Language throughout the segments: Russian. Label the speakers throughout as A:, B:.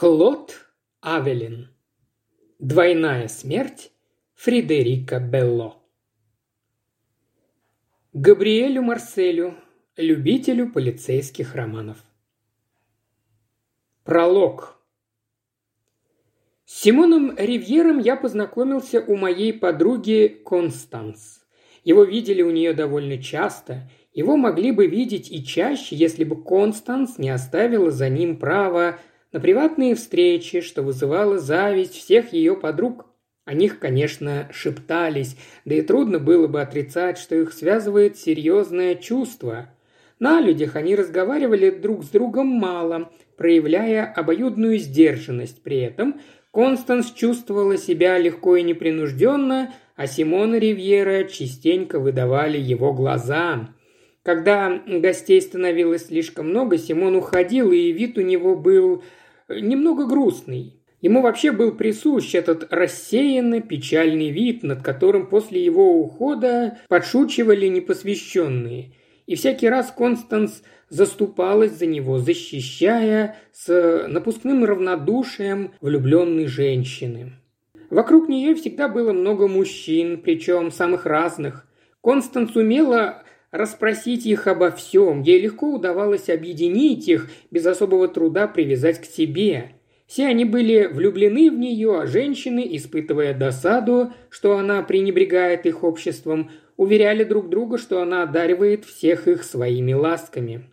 A: Клод Авелин. Двойная смерть Фредерика Белло. Габриэлю Марселю, любителю полицейских романов. Пролог. С Симоном Ривьером я познакомился у моей подруги Констанс. Его видели у нее довольно часто, его могли бы видеть и чаще, если бы Констанс не оставила за ним право на приватные встречи, что вызывало зависть всех ее подруг. О них, конечно, шептались, да и трудно было бы отрицать, что их связывает серьезное чувство. На людях они разговаривали друг с другом мало, проявляя обоюдную сдержанность. При этом Констанс чувствовала себя легко и непринужденно, а Симона Ривьера частенько выдавали его глаза. Когда гостей становилось слишком много, Симон уходил, и вид у него был немного грустный. Ему вообще был присущ этот рассеянно печальный вид, над которым после его ухода подшучивали непосвященные. И всякий раз Констанс заступалась за него, защищая с напускным равнодушием влюбленной женщины. Вокруг нее всегда было много мужчин, причем самых разных. Констанс умела расспросить их обо всем. Ей легко удавалось объединить их, без особого труда привязать к себе. Все они были влюблены в нее, а женщины, испытывая досаду, что она пренебрегает их обществом, уверяли друг друга, что она одаривает всех их своими ласками.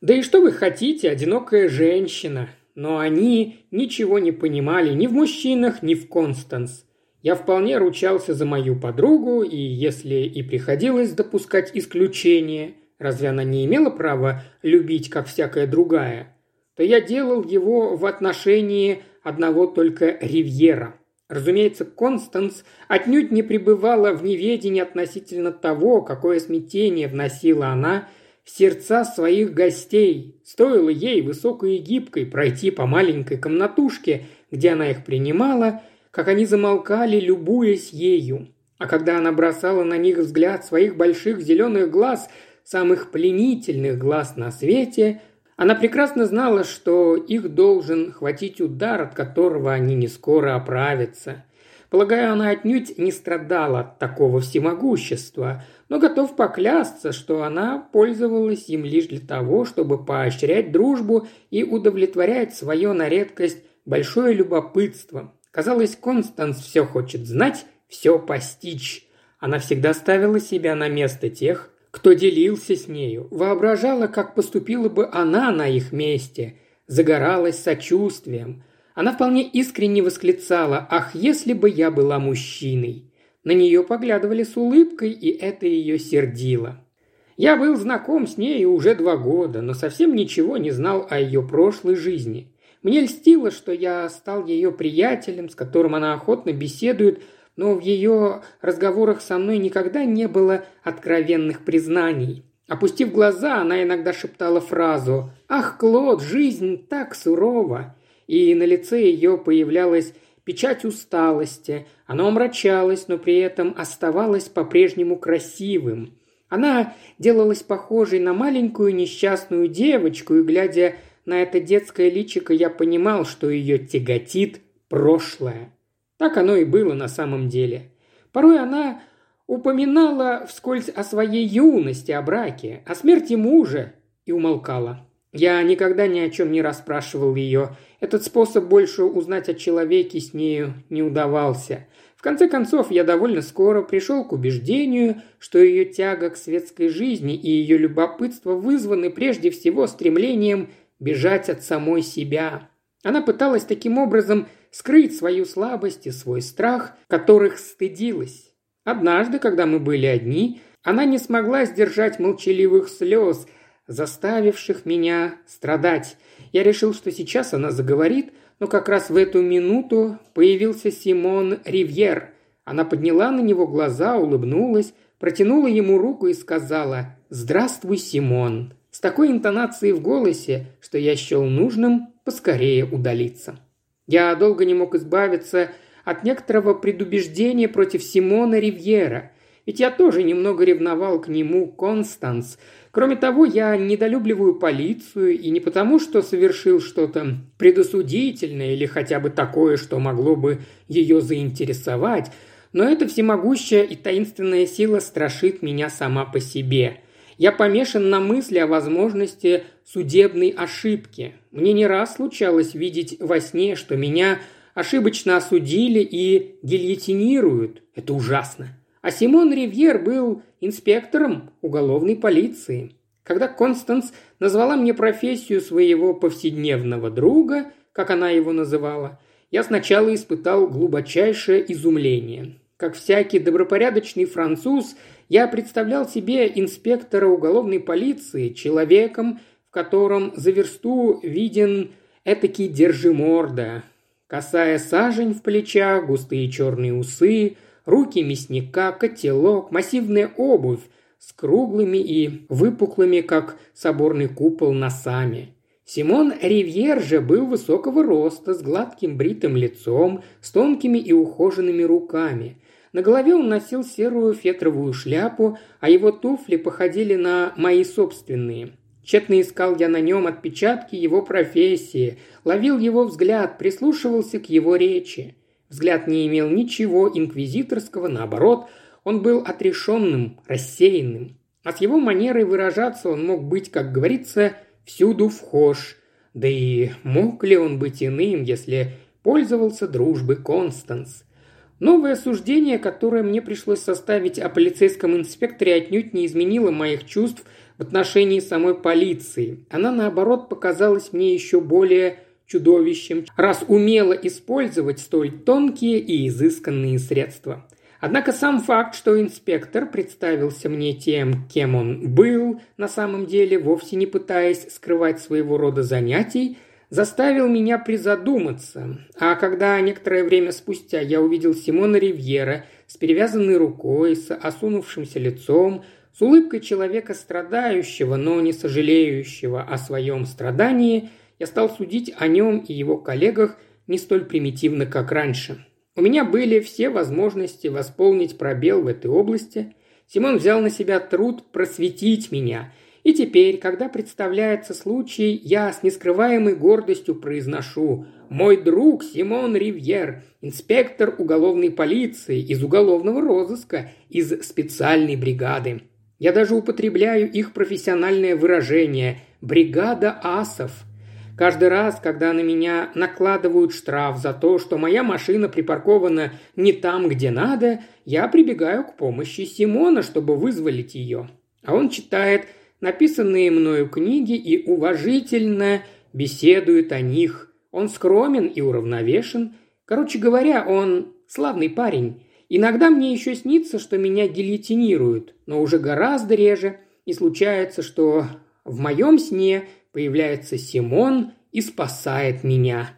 A: Да и что вы хотите, одинокая женщина? Но они ничего не понимали ни в мужчинах, ни в Констанс. Я вполне ручался за мою подругу, и если и приходилось допускать исключения, разве она не имела права любить, как всякая другая, то я делал его в отношении одного только Ривьера. Разумеется, Констанс отнюдь не пребывала в неведении относительно того, какое смятение вносила она в сердца своих гостей. Стоило ей, высокой и гибкой, пройти по маленькой комнатушке, где она их принимала – как они замолкали, любуясь ею. А когда она бросала на них взгляд своих больших зеленых глаз, самых пленительных глаз на свете, она прекрасно знала, что их должен хватить удар, от которого они не скоро оправятся. Полагаю, она отнюдь не страдала от такого всемогущества, но готов поклясться, что она пользовалась им лишь для того, чтобы поощрять дружбу и удовлетворять свое на редкость большое любопытство, Казалось, Констанс все хочет знать, все постичь. Она всегда ставила себя на место тех, кто делился с нею, воображала, как поступила бы она на их месте, загоралась сочувствием. Она вполне искренне восклицала «Ах, если бы я была мужчиной!» На нее поглядывали с улыбкой, и это ее сердило. Я был знаком с ней уже два года, но совсем ничего не знал о ее прошлой жизни. Мне льстило, что я стал ее приятелем, с которым она охотно беседует, но в ее разговорах со мной никогда не было откровенных признаний. Опустив глаза, она иногда шептала фразу «Ах, Клод, жизнь так сурова!» И на лице ее появлялась печать усталости. Оно омрачалось, но при этом оставалось по-прежнему красивым. Она делалась похожей на маленькую несчастную девочку, и, глядя на это детское личико я понимал, что ее тяготит прошлое. Так оно и было на самом деле. Порой она упоминала вскользь о своей юности, о браке, о смерти мужа и умолкала. Я никогда ни о чем не расспрашивал ее. Этот способ больше узнать о человеке с нею не удавался. В конце концов, я довольно скоро пришел к убеждению, что ее тяга к светской жизни и ее любопытство вызваны прежде всего стремлением бежать от самой себя. Она пыталась таким образом скрыть свою слабость и свой страх, которых стыдилась. Однажды, когда мы были одни, она не смогла сдержать молчаливых слез, заставивших меня страдать. Я решил, что сейчас она заговорит, но как раз в эту минуту появился Симон Ривьер. Она подняла на него глаза, улыбнулась, протянула ему руку и сказала «Здравствуй, Симон» с такой интонацией в голосе, что я счел нужным поскорее удалиться. Я долго не мог избавиться от некоторого предубеждения против Симона Ривьера, Ведь я тоже немного ревновал к нему Констанс. Кроме того, я недолюбливаю полицию, и не потому, что совершил что-то предосудительное или хотя бы такое, что могло бы ее заинтересовать, но эта всемогущая и таинственная сила страшит меня сама по себе. Я помешан на мысли о возможности судебной ошибки. Мне не раз случалось видеть во сне, что меня ошибочно осудили и гильотинируют. Это ужасно. А Симон Ривьер был инспектором уголовной полиции. Когда Констанс назвала мне профессию своего повседневного друга, как она его называла, я сначала испытал глубочайшее изумление. Как всякий добропорядочный француз, я представлял себе инспектора уголовной полиции человеком, в котором за версту виден этакий держиморда, косая сажень в плечах, густые черные усы, руки мясника, котелок, массивная обувь с круглыми и выпуклыми, как соборный купол, носами. Симон Ривьер же был высокого роста, с гладким бритым лицом, с тонкими и ухоженными руками. На голове он носил серую фетровую шляпу, а его туфли походили на мои собственные. Тщетно искал я на нем отпечатки его профессии, ловил его взгляд, прислушивался к его речи. Взгляд не имел ничего инквизиторского, наоборот, он был отрешенным, рассеянным. А с его манерой выражаться он мог быть, как говорится, всюду вхож. Да и мог ли он быть иным, если пользовался дружбой Констанс? Новое суждение, которое мне пришлось составить о полицейском инспекторе, отнюдь не изменило моих чувств в отношении самой полиции. Она, наоборот, показалась мне еще более чудовищем, раз умела использовать столь тонкие и изысканные средства. Однако сам факт, что инспектор представился мне тем, кем он был, на самом деле, вовсе не пытаясь скрывать своего рода занятий, заставил меня призадуматься. А когда некоторое время спустя я увидел Симона Ривьера с перевязанной рукой, с осунувшимся лицом, с улыбкой человека страдающего, но не сожалеющего о своем страдании, я стал судить о нем и его коллегах не столь примитивно, как раньше. У меня были все возможности восполнить пробел в этой области. Симон взял на себя труд просветить меня. И теперь, когда представляется случай, я с нескрываемой гордостью произношу «Мой друг Симон Ривьер, инспектор уголовной полиции из уголовного розыска, из специальной бригады. Я даже употребляю их профессиональное выражение «бригада асов». Каждый раз, когда на меня накладывают штраф за то, что моя машина припаркована не там, где надо, я прибегаю к помощи Симона, чтобы вызволить ее. А он читает написанные мною книги и уважительно беседует о них. Он скромен и уравновешен. Короче говоря, он славный парень. Иногда мне еще снится, что меня гильотинируют, но уже гораздо реже, и случается, что в моем сне появляется Симон и спасает меня.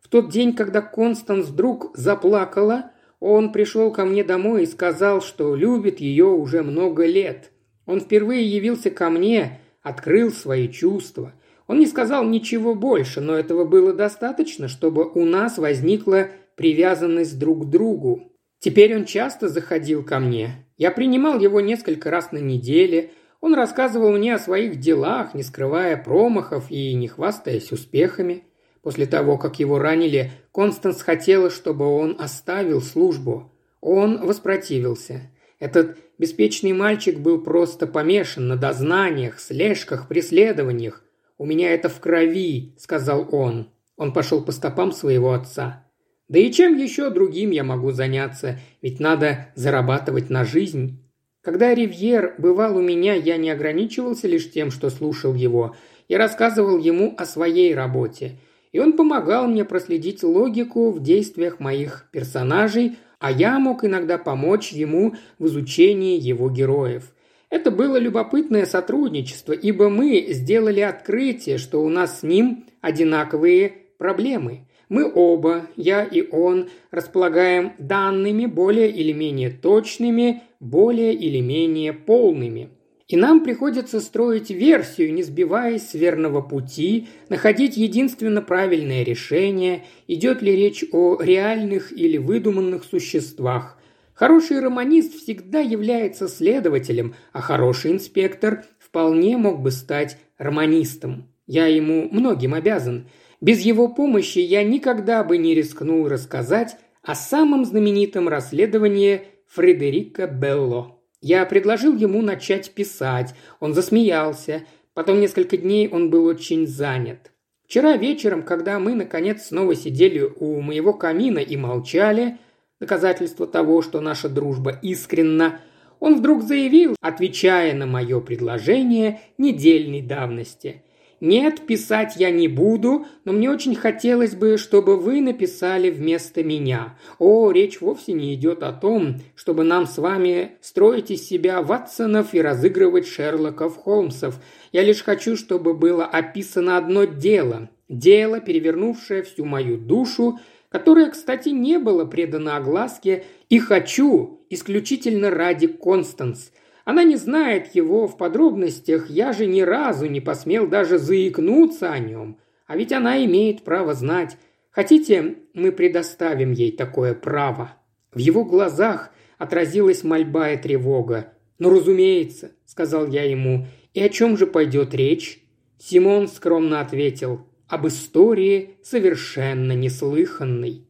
A: В тот день, когда Констанс вдруг заплакала, он пришел ко мне домой и сказал, что любит ее уже много лет. Он впервые явился ко мне, открыл свои чувства. Он не сказал ничего больше, но этого было достаточно, чтобы у нас возникла привязанность друг к другу. Теперь он часто заходил ко мне. Я принимал его несколько раз на неделе. Он рассказывал мне о своих делах, не скрывая промахов и не хвастаясь успехами. После того, как его ранили, Констанс хотела, чтобы он оставил службу. Он воспротивился. Этот беспечный мальчик был просто помешан на дознаниях, слежках, преследованиях. «У меня это в крови», — сказал он. Он пошел по стопам своего отца. Да и чем еще другим я могу заняться, ведь надо зарабатывать на жизнь. Когда Ривьер бывал у меня, я не ограничивался лишь тем, что слушал его. Я рассказывал ему о своей работе. И он помогал мне проследить логику в действиях моих персонажей, а я мог иногда помочь ему в изучении его героев. Это было любопытное сотрудничество, ибо мы сделали открытие, что у нас с ним одинаковые проблемы. Мы оба, я и он, располагаем данными более или менее точными, более или менее полными. И нам приходится строить версию, не сбиваясь с верного пути, находить единственно правильное решение, идет ли речь о реальных или выдуманных существах. Хороший романист всегда является следователем, а хороший инспектор вполне мог бы стать романистом. Я ему многим обязан. Без его помощи я никогда бы не рискнул рассказать о самом знаменитом расследовании Фредерика Белло. Я предложил ему начать писать, он засмеялся, потом несколько дней он был очень занят. Вчера вечером, когда мы, наконец, снова сидели у моего камина и молчали, доказательство того, что наша дружба искренна, он вдруг заявил, отвечая на мое предложение недельной давности. «Нет, писать я не буду, но мне очень хотелось бы, чтобы вы написали вместо меня. О, речь вовсе не идет о том, чтобы нам с вами строить из себя Ватсонов и разыгрывать Шерлоков Холмсов. Я лишь хочу, чтобы было описано одно дело. Дело, перевернувшее всю мою душу, которое, кстати, не было предано огласке, и хочу исключительно ради Констанс – она не знает его в подробностях, я же ни разу не посмел даже заикнуться о нем. А ведь она имеет право знать. Хотите, мы предоставим ей такое право?» В его глазах отразилась мольба и тревога. «Ну, разумеется», — сказал я ему, — «и о чем же пойдет речь?» Симон скромно ответил, «об истории совершенно неслыханной».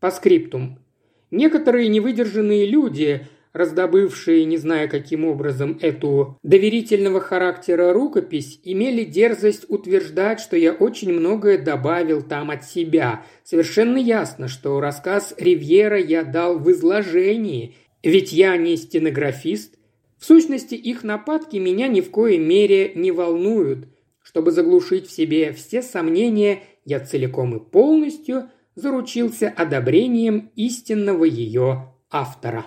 A: По скриптум. Некоторые невыдержанные люди раздобывшие, не зная каким образом, эту доверительного характера рукопись, имели дерзость утверждать, что я очень многое добавил там от себя. Совершенно ясно, что рассказ Ривьера я дал в изложении, ведь я не стенографист. В сущности, их нападки меня ни в коей мере не волнуют. Чтобы заглушить в себе все сомнения, я целиком и полностью заручился одобрением истинного ее автора.